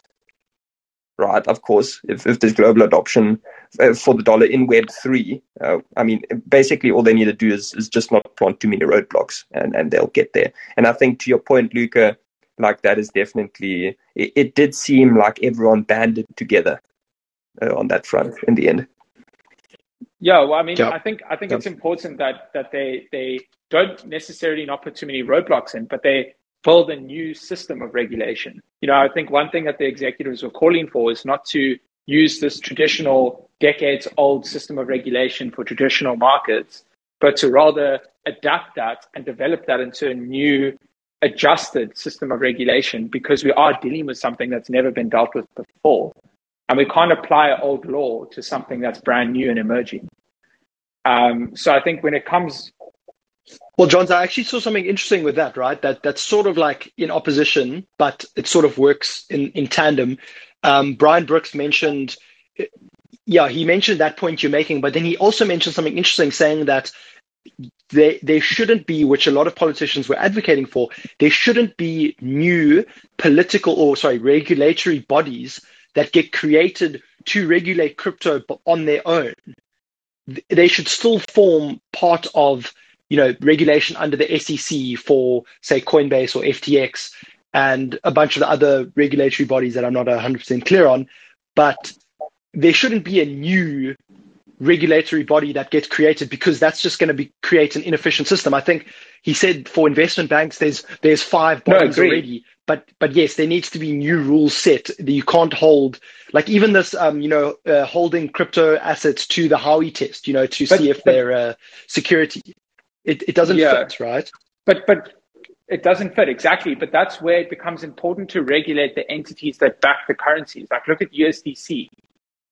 Speaker 3: right? Of course, if, if there's global adoption uh, for the dollar in Web three, uh, I mean, basically all they need to do is, is just not plant too many roadblocks, and, and they'll get there. And I think to your point, Luca, like that is definitely it, it did seem like everyone banded together uh, on that front in the end.
Speaker 2: Yeah, well, I mean, yeah. I think I think yeah. it's important that that they they don't necessarily not put too many roadblocks in, but they build a new system of regulation. You know, I think one thing that the executives were calling for is not to use this traditional decades old system of regulation for traditional markets, but to rather adapt that and develop that into a new adjusted system of regulation because we are dealing with something that's never been dealt with before. And we can't apply old law to something that's brand new and emerging. Um, so I think when it comes
Speaker 1: well, Johns, I actually saw something interesting with that, right? That that's sort of like in opposition, but it sort of works in in tandem. Um, Brian Brooks mentioned, yeah, he mentioned that point you're making, but then he also mentioned something interesting, saying that there there shouldn't be, which a lot of politicians were advocating for, there shouldn't be new political or sorry regulatory bodies that get created to regulate crypto on their own. They should still form part of you know, regulation under the SEC for, say, Coinbase or FTX and a bunch of the other regulatory bodies that I'm not 100% clear on. But there shouldn't be a new regulatory body that gets created because that's just going to be create an inefficient system. I think he said for investment banks, there's there's five bodies no, already, but but yes, there needs to be new rules set. that You can't hold like even this, um, you know, uh, holding crypto assets to the Howey test, you know, to but, see if but, they're uh, security. It, it doesn't yeah. fit, right?
Speaker 2: But but it doesn't fit exactly. But that's where it becomes important to regulate the entities that back the currencies. Like look at USDC.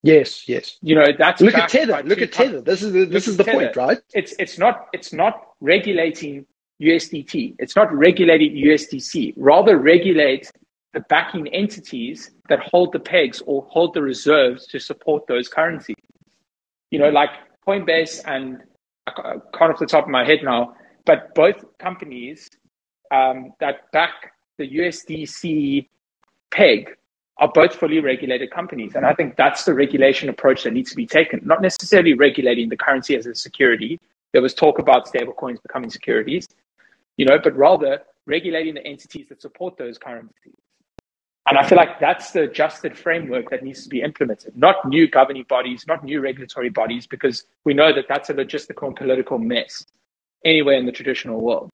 Speaker 1: Yes, yes.
Speaker 2: You know that's
Speaker 1: look at tether. Look at tether. This is the, this is the tether. point, right?
Speaker 2: It's it's not it's not regulating USDT. It's not regulating USDC. Rather regulate the backing entities that hold the pegs or hold the reserves to support those currencies. You know, like Coinbase and I can't off the top of my head now, but both companies um, that back the USDC peg are both fully regulated companies. And I think that's the regulation approach that needs to be taken, not necessarily regulating the currency as a security. There was talk about stablecoins becoming securities, you know, but rather regulating the entities that support those currencies. And I feel like that's the adjusted framework that needs to be implemented, not new governing bodies, not new regulatory bodies, because we know that that's a logistical and political mess anywhere in the traditional world.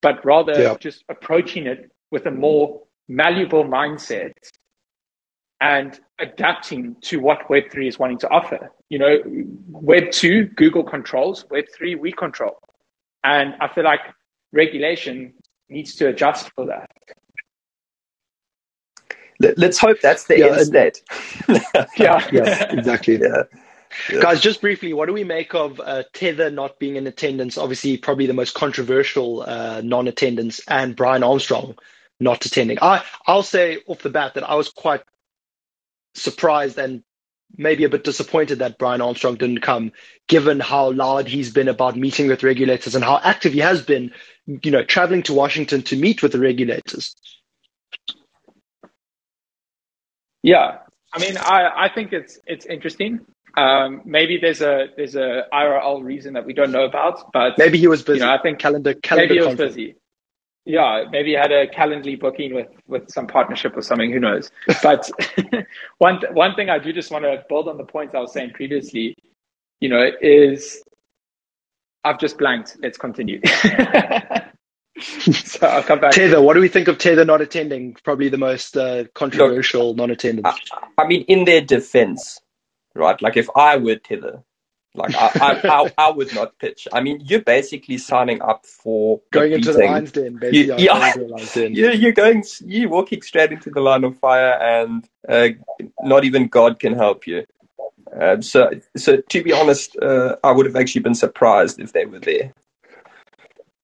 Speaker 2: But rather yeah. just approaching it with a more malleable mindset and adapting to what Web3 is wanting to offer. You know, Web2, Google controls, Web3, we control. And I feel like regulation needs to adjust for that
Speaker 3: let's hope that's the
Speaker 1: yeah,
Speaker 3: end state. [LAUGHS]
Speaker 1: yeah, [LAUGHS] yeah, exactly. Yeah. Yeah. Guys, just briefly, what do we make of uh, Tether not being in attendance? Obviously, probably the most controversial uh, non-attendance, and Brian Armstrong not attending. I I'll say off the bat that I was quite surprised and maybe a bit disappointed that Brian Armstrong didn't come, given how loud he's been about meeting with regulators and how active he has been, you know, traveling to Washington to meet with the regulators.
Speaker 2: Yeah, I mean, I, I think it's it's interesting. Um, maybe there's a there's a IRL reason that we don't know about, but
Speaker 1: maybe he was busy. You know, I think calendar calendar.
Speaker 2: Maybe he was busy. Yeah, maybe he had a Calendly booking with with some partnership or something. Who knows? But [LAUGHS] one one thing I do just want to build on the points I was saying previously. You know, is I've just blanked. Let's continue. [LAUGHS] so I'll come back.
Speaker 1: Tether, what do we think of Tether not attending? Probably the most uh, controversial Look, non-attendance.
Speaker 3: I, I, mean, in their defense, right? Like if I were Tether, like I, I, I, I, would not pitch. I mean, you're basically signing up for
Speaker 1: going into the lion's den. Basically,
Speaker 3: you, yeah, den. You're, you're going, you're walking straight into the line of fire, and uh, not even God can help you. Um, so, so to be honest, uh, I would have actually been surprised if they were there.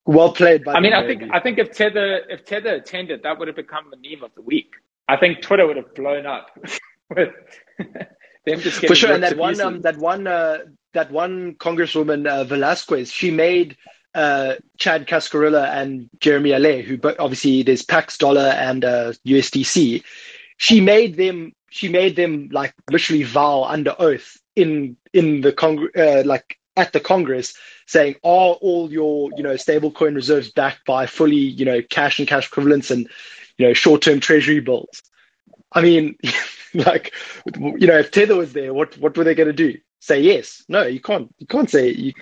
Speaker 1: Well played.
Speaker 2: I mean, I think I think if Tether if Tether attended, that would have become the meme of the week. I think Twitter would have blown up [LAUGHS] with them just
Speaker 1: for sure. And that one, um, that one, uh, that one Congresswoman uh, Velázquez, she made uh, Chad Cascarilla and Jeremy Allaire, who obviously there's Pax Dollar and uh, USDC. She made them. She made them like literally vow under oath in in the Congress, uh, like at the Congress, saying, "Are all your you know stablecoin reserves backed by fully you know cash and cash equivalents and you know short term Treasury bills?" I mean, [LAUGHS] like you know, if Tether was there, what what were they going to do? Say yes? No, you can't. You can't say you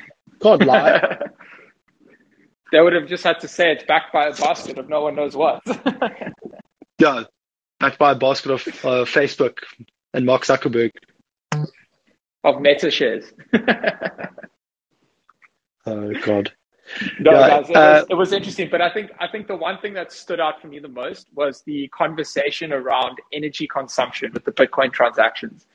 Speaker 1: can't lie. [LAUGHS]
Speaker 2: they would have just had to say it's backed by a basket of no one knows what. [LAUGHS]
Speaker 1: yeah, backed by a basket of uh, Facebook and Mark Zuckerberg.
Speaker 2: Of Meta shares. [LAUGHS]
Speaker 1: oh God.
Speaker 2: No, yeah, guys, it, uh, was, it was interesting, but I think I think the one thing that stood out for me the most was the conversation around energy consumption with the Bitcoin transactions,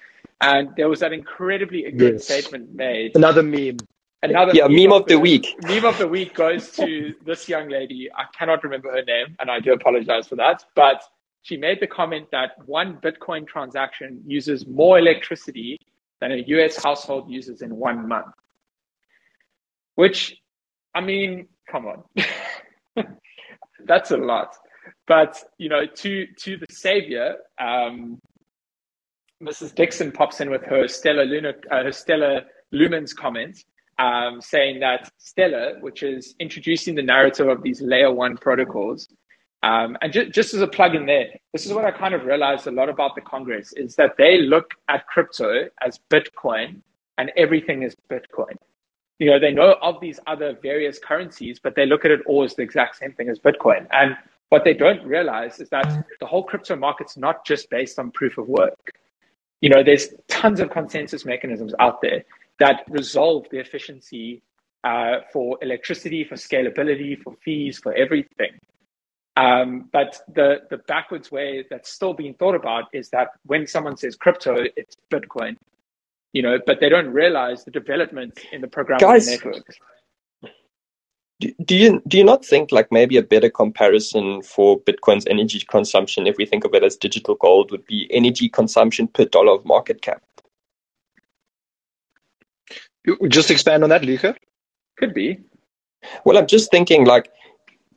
Speaker 2: and there was that incredibly good yes. statement made.
Speaker 1: Another meme.
Speaker 2: Another
Speaker 3: yeah, meme, of, the, the week.
Speaker 2: Meme of the week goes to [LAUGHS] this young lady. I cannot remember her name, and I do apologize for that. But she made the comment that one Bitcoin transaction uses more electricity than a US household uses in one month. Which, I mean, come on. [LAUGHS] That's a lot. But, you know, to, to the savior, um, Mrs. Dixon pops in with her Stella, Luna, uh, her Stellar Lumens comment um, saying that Stellar, which is introducing the narrative of these layer one protocols, um, and ju- just as a plug in there, this is what I kind of realized a lot about the Congress is that they look at crypto as Bitcoin and everything is Bitcoin. You know, they know of these other various currencies, but they look at it all as the exact same thing as Bitcoin. And what they don't realize is that the whole crypto market's not just based on proof of work. You know, there's tons of consensus mechanisms out there that resolve the efficiency uh, for electricity, for scalability, for fees, for everything. Um, but the, the backwards way that's still being thought about is that when someone says crypto, it's Bitcoin, you know, but they don't realize the development in the programming Guys, networks.
Speaker 3: Do, do you do you not think like maybe a better comparison for Bitcoin's energy consumption, if we think of it as digital gold, would be energy consumption per dollar of market cap?
Speaker 1: Just expand on that, Luca.
Speaker 2: Could be.
Speaker 3: Well, I'm just thinking, like,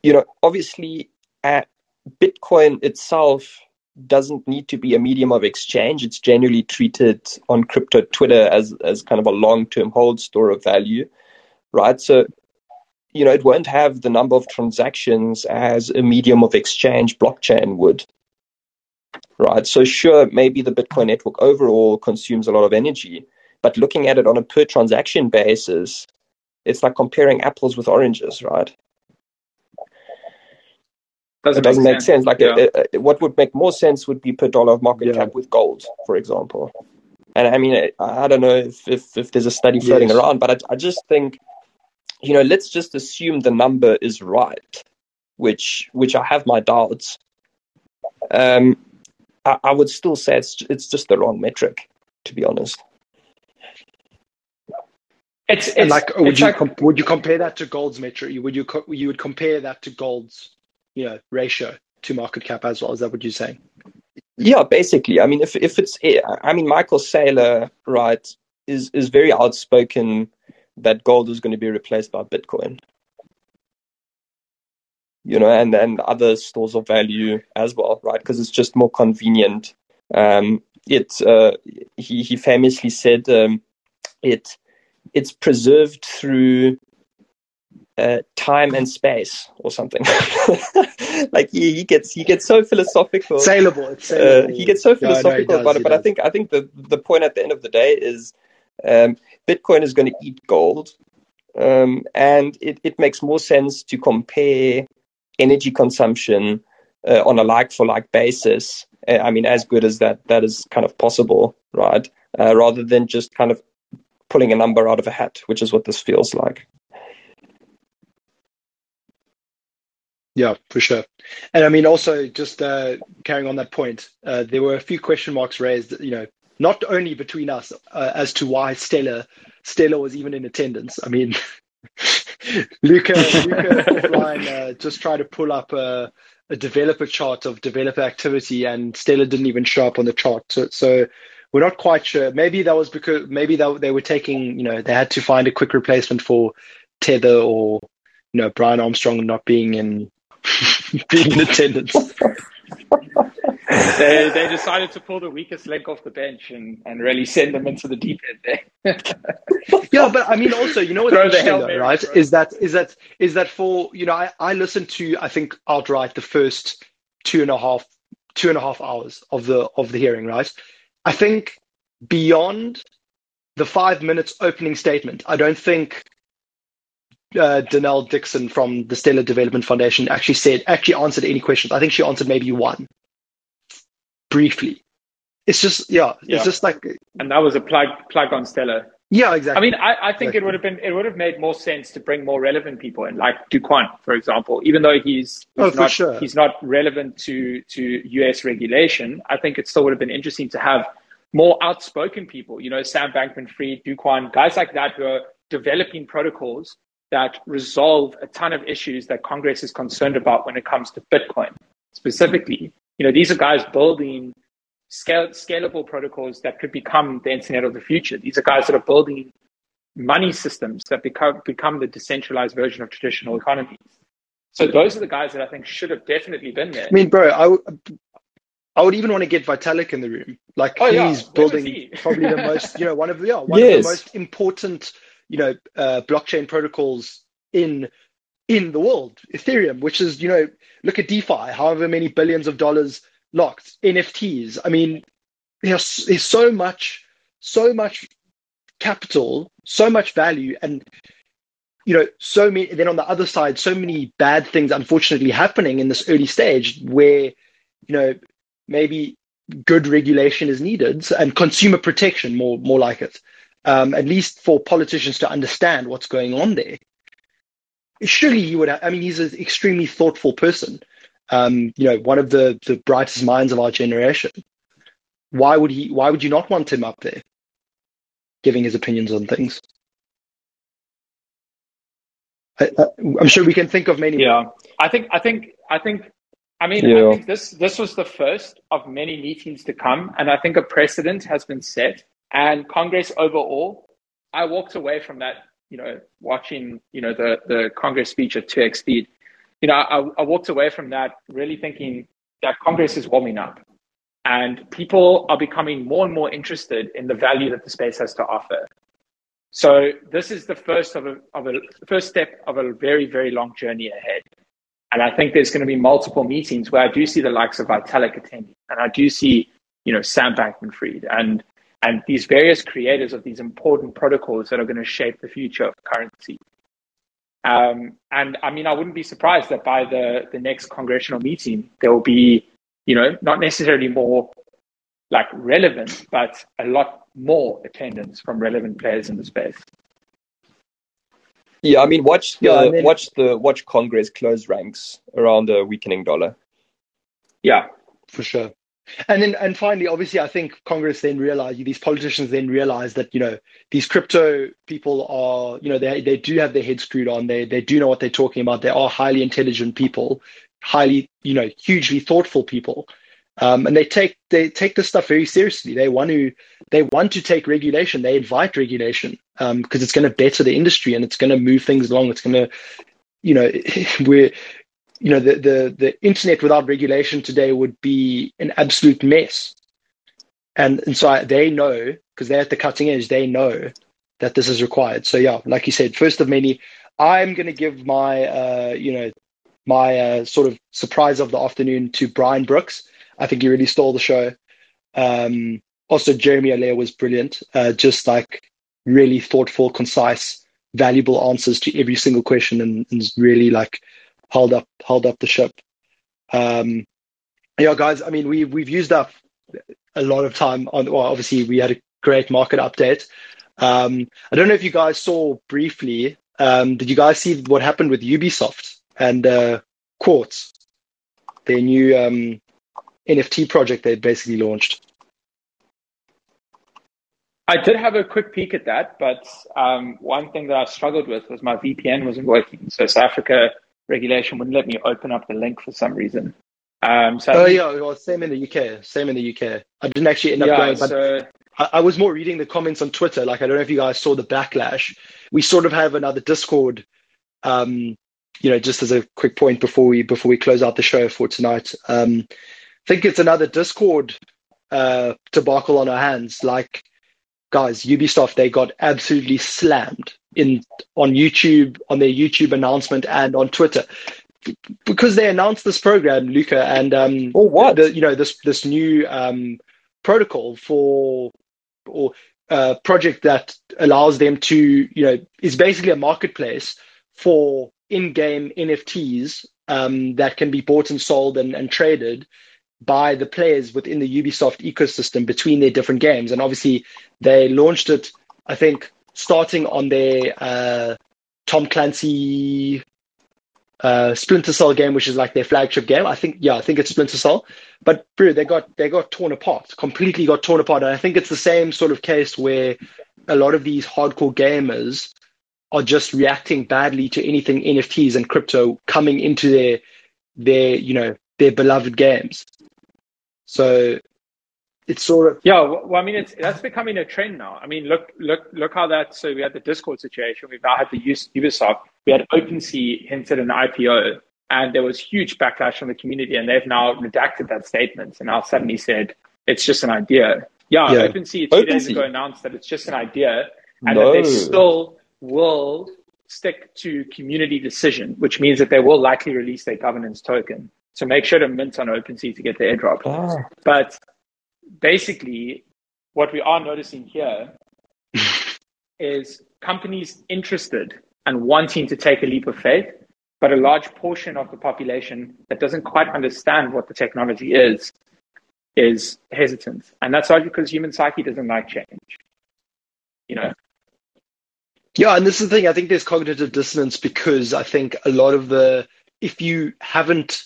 Speaker 3: you know, obviously, at Bitcoin itself doesn't need to be a medium of exchange. It's generally treated on crypto Twitter as as kind of a long term hold store of value, right? So, you know, it won't have the number of transactions as a medium of exchange blockchain would, right? So, sure, maybe the Bitcoin network overall consumes a lot of energy, but looking at it on a per transaction basis, it's like comparing apples with oranges, right? Doesn't it doesn't make, sense. sense. Like, yeah. a, a, what would make more sense would be per dollar of market yeah. cap with gold, for example. And I mean, I, I don't know if, if, if there's a study floating yes. around, but I, I just think, you know, let's just assume the number is right, which which I have my doubts. Um, I, I would still say it's it's just the wrong metric, to be honest.
Speaker 1: It's, it's like would it's you like, com- would you compare that to gold's metric? Would you co- you would compare that to gold's you know ratio to market cap as well? Is that what you're saying?
Speaker 3: Yeah, basically. I mean, if if it's I mean Michael Saylor, right, is is very outspoken that gold is going to be replaced by Bitcoin. You know, and and other stores of value as well, right? Because it's just more convenient. Um, it uh, he he famously said um, it it's preserved through uh, time and space or something. [LAUGHS] like he, he gets he gets so philosophical.
Speaker 1: Saleable. It's saleable.
Speaker 3: Uh, he gets so philosophical yeah, about it. But does. I think I think the the point at the end of the day is um, Bitcoin is going to eat gold, um, and it, it makes more sense to compare energy consumption uh, on a like for like basis. Uh, I mean, as good as that that is kind of possible, right? Uh, rather than just kind of pulling a number out of a hat, which is what this feels like.
Speaker 1: Yeah, for sure. And I mean, also just uh, carrying on that point, uh, there were a few question marks raised, you know, not only between us uh, as to why Stella Stellar was even in attendance. I mean, [LAUGHS] Luca, Luca offline uh, just tried to pull up a, a developer chart of developer activity, and Stellar didn't even show up on the chart. So, so we're not quite sure. Maybe that was because maybe that they were taking, you know, they had to find a quick replacement for Tether or you know Brian Armstrong not being in [LAUGHS] being in attendance. [LAUGHS]
Speaker 2: they they decided to pull the weakest link off the bench and, and really send them into the deep end there. [LAUGHS]
Speaker 1: yeah, but I mean, also, you know what's interesting, though, right? Bro. Is that is that is that for you know, I, I listened to I think outright the first two and a half two and a half hours of the of the hearing, right? I think beyond the five minutes opening statement, I don't think uh, Denelle Dixon from the Stellar Development Foundation actually said actually answered any questions. I think she answered maybe one briefly. It's just yeah, yeah. it's just like
Speaker 2: and that was a plug plug on Stellar.
Speaker 1: Yeah, exactly.
Speaker 2: I mean, I, I think exactly. it would have been it would have made more sense to bring more relevant people in, like Kwon, for example. Even though he's, he's
Speaker 1: oh,
Speaker 2: not
Speaker 1: sure.
Speaker 2: he's not relevant to to US regulation, I think it still would have been interesting to have more outspoken people. You know, Sam Bankman-Fried, Kwon, guys like that who are developing protocols that resolve a ton of issues that Congress is concerned about when it comes to Bitcoin specifically. You know, these are guys building scale, scalable protocols that could become the internet of the future. These are guys that are building money systems that become become the decentralized version of traditional economies. So those are the guys that I think should have definitely been there.
Speaker 1: I mean, bro, I, w- I would even want to get Vitalik in the room. Like oh, he's yeah. building he? [LAUGHS] probably the most, you know, one of the yeah, one yes. of the most important you know, uh, blockchain protocols in in the world, Ethereum, which is, you know, look at DeFi, however many billions of dollars locked, NFTs. I mean, there's, there's so much, so much capital, so much value, and you know, so many. Then on the other side, so many bad things, unfortunately, happening in this early stage, where you know maybe good regulation is needed and consumer protection, more more like it um, at least for politicians to understand what's going on there. Surely you would. Have, I mean, he's an extremely thoughtful person. Um, you know, one of the the brightest minds of our generation. Why would he? Why would you not want him up there, giving his opinions on things? I, am sure we can think of many.
Speaker 2: Yeah, I think. I think. I think. I mean, yeah. I think this this was the first of many meetings to come, and I think a precedent has been set and Congress overall, I walked away from that, you know, watching, you know, the, the Congress speech at 2x speed. You know, I, I walked away from that really thinking that Congress is warming up and people are becoming more and more interested in the value that the space has to offer. So this is the first of a, of a first step of a very, very long journey ahead. And I think there's going to be multiple meetings where I do see the likes of Vitalik attending, and I do see, you know, Sam Bankman-Fried and and these various creators of these important protocols that are going to shape the future of currency. Um, and I mean, I wouldn't be surprised that by the, the next congressional meeting, there will be, you know, not necessarily more like relevant, but a lot more attendance from relevant players in the space.
Speaker 3: Yeah, I mean, watch the yeah, I mean, watch the watch Congress close ranks around a weakening dollar.
Speaker 1: Yeah, for sure. And then, and finally, obviously, I think Congress then realized, these politicians then realized that, you know, these crypto people are, you know, they, they do have their heads screwed on. They, they do know what they're talking about. They are highly intelligent people, highly, you know, hugely thoughtful people. Um, and they take, they take this stuff very seriously. They want to, they want to take regulation. They invite regulation, um, because it's going to better the industry and it's going to move things along. It's going to, you know, [LAUGHS] we're, you know, the, the, the internet without regulation today would be an absolute mess. And, and so I, they know, because they're at the cutting edge, they know that this is required. So yeah, like you said, first of many, I'm going to give my, uh, you know, my uh, sort of surprise of the afternoon to Brian Brooks. I think he really stole the show. Um, also, Jeremy Allaire was brilliant. Uh, just like really thoughtful, concise, valuable answers to every single question, and, and really like held up held up the ship. Um, yeah, guys. I mean, we we've used up a lot of time on. Well, obviously, we had a great market update. Um, I don't know if you guys saw briefly. Um, did you guys see what happened with Ubisoft and uh, Quartz, their new um, NFT project they basically launched?
Speaker 2: I did have a quick peek at that, but um, one thing that I struggled with was my VPN wasn't working. So South Africa regulation wouldn't let me open up the link for some reason. Um, so
Speaker 1: oh yeah, well, same in the UK. Same in the UK. I didn't actually end up
Speaker 2: yeah,
Speaker 1: going, but
Speaker 2: so,
Speaker 1: I, I was more reading the comments on Twitter. Like I don't know if you guys saw the backlash. We sort of have another Discord. Um, you know, just as a quick point before we before we close out the show for tonight. Um, I think it's another Discord uh, debacle on our hands. Like guys, Ubisoft they got absolutely slammed in on YouTube on their YouTube announcement and on Twitter because they announced this program, Luca, and um,
Speaker 3: Oh, what?
Speaker 1: the, you know this this new um, protocol for or uh, project that allows them to you know is basically a marketplace for in-game NFTs um, that can be bought and sold and, and traded by the players within the Ubisoft ecosystem between their different games. And obviously, they launched it, I think, starting on their uh, Tom Clancy uh, Splinter Cell game, which is like their flagship game. I think, yeah, I think it's Splinter Cell. But bro, they got they got torn apart, completely got torn apart. And I think it's the same sort of case where a lot of these hardcore gamers are just reacting badly to anything NFTs and crypto coming into their their you know their beloved games. So it's sort of
Speaker 2: Yeah, well, I mean, it's that's becoming a trend now. I mean, look, look, look how that. So we had the Discord situation. We've now had the use Ubisoft. We had OpenSea hinted an IPO, and there was huge backlash from the community, and they've now redacted that statement and now suddenly said it's just an idea. Yeah,
Speaker 1: Yeah.
Speaker 2: OpenSea two days ago announced that it's just an idea, and
Speaker 3: No.
Speaker 2: that they still will stick to community decision, which means that they will likely release their governance token. So make sure to mint on OpenSea to get the airdrop.
Speaker 3: Ah,
Speaker 2: But basically, what we are noticing here [LAUGHS] is companies interested and wanting to take a leap of faith, but a large portion of the population that doesn't quite understand what the technology is, is hesitant. And that's largely because human psyche doesn't like change. You know,
Speaker 1: Yeah, and this is the thing. I think there's cognitive dissonance because I think a lot of the if you haven't,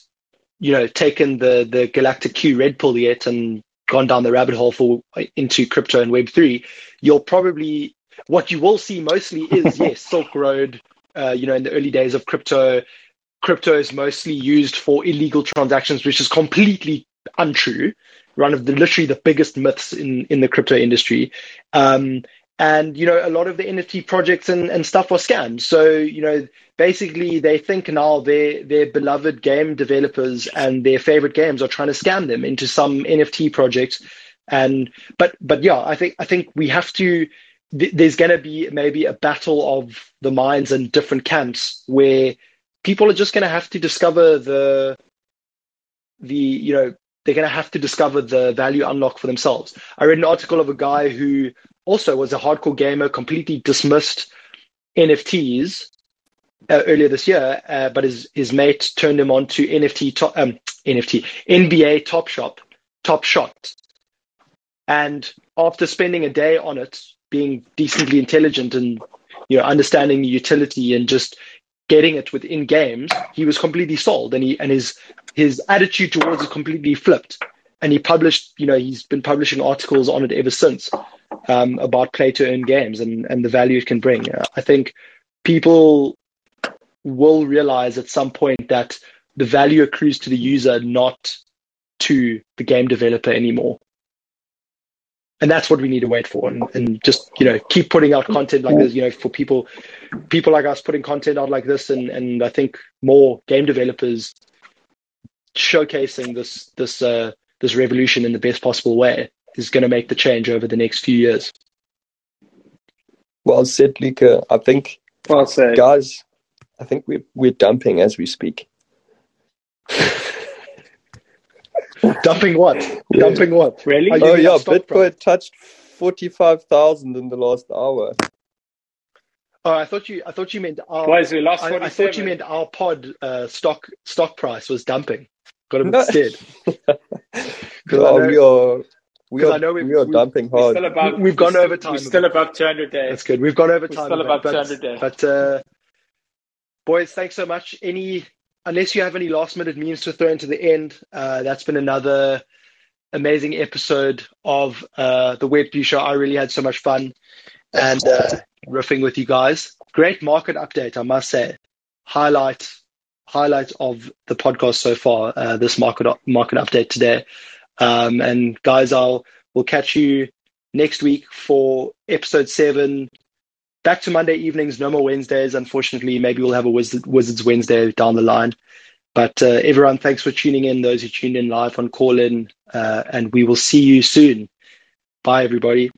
Speaker 1: you know, taken the the Galactic Q red pill yet and gone down the rabbit hole for into crypto and Web three, you'll probably what you will see mostly is [LAUGHS] yes, Silk Road. Uh, you know, in the early days of crypto, crypto is mostly used for illegal transactions, which is completely untrue. One of the literally the biggest myths in in the crypto industry. Um, and you know a lot of the NFT projects and, and stuff are scams. So you know basically they think now their their beloved game developers and their favorite games are trying to scam them into some NFT project. And but but yeah, I think I think we have to. Th- there's going to be maybe a battle of the minds and different camps where people are just going to have to discover the the you know they're going to have to discover the value unlock for themselves. I read an article of a guy who also was a hardcore gamer, completely dismissed NFTs uh, earlier this year, uh, but his his mate turned him on to NFT top, um, NFT NBA Top Shop, Top Shot, and after spending a day on it, being decently intelligent and you know understanding the utility and just getting it within games, he was completely sold, and he and his his attitude towards it completely flipped. And he published, you know, he's been publishing articles on it ever since um, about play to earn games and, and the value it can bring. I think people will realize at some point that the value accrues to the user, not to the game developer anymore. And that's what we need to wait for, and, and just you know keep putting out content like this. You know, for people, people like us putting content out like this, and and I think more game developers showcasing this this uh, this revolution in the best possible way is going to make the change over the next few years.
Speaker 3: well said, Luca. I think,
Speaker 2: well said.
Speaker 3: guys, I think we're we're dumping as we speak. [LAUGHS]
Speaker 1: Dumping what? Dumping what?
Speaker 2: Really?
Speaker 3: Oh yeah,
Speaker 1: stock
Speaker 3: Bitcoin
Speaker 1: price?
Speaker 3: touched forty-five thousand in the last hour.
Speaker 1: Oh, I thought you. I thought you meant our.
Speaker 2: Boys, we lost
Speaker 1: I, I thought you meant our pod uh, stock stock price was dumping. Got a bit
Speaker 3: No.
Speaker 1: scared. 'Cause
Speaker 3: Oh,
Speaker 1: know-
Speaker 3: we are we are
Speaker 1: I know we've-
Speaker 3: we are dumping
Speaker 2: We're
Speaker 3: hard.
Speaker 2: still above,
Speaker 1: We've gone
Speaker 2: we're
Speaker 1: over time
Speaker 2: We're still above 200 days.
Speaker 1: That's good. We've gone over
Speaker 2: We're
Speaker 1: time.
Speaker 2: still
Speaker 1: a
Speaker 2: above
Speaker 1: but,
Speaker 2: 200 days.
Speaker 1: But uh, boys, thanks so much. Any unless you have any last minute memes to throw into the end, uh, that's been another amazing episode of uh, the Web View Show. I really had so much fun and uh, riffing with you guys. Great market update, I must say. Highlight highlight of the podcast so far. Uh, this market market update today, um, and guys, I'll we'll catch you next week for episode seven. Back to Monday evenings, no more Wednesdays. Unfortunately, maybe we'll have a Wizards Wednesday down the line. But uh, everyone, thanks for tuning in. Those who tuned in live on Callin, uh, and we will see you soon. Bye, everybody.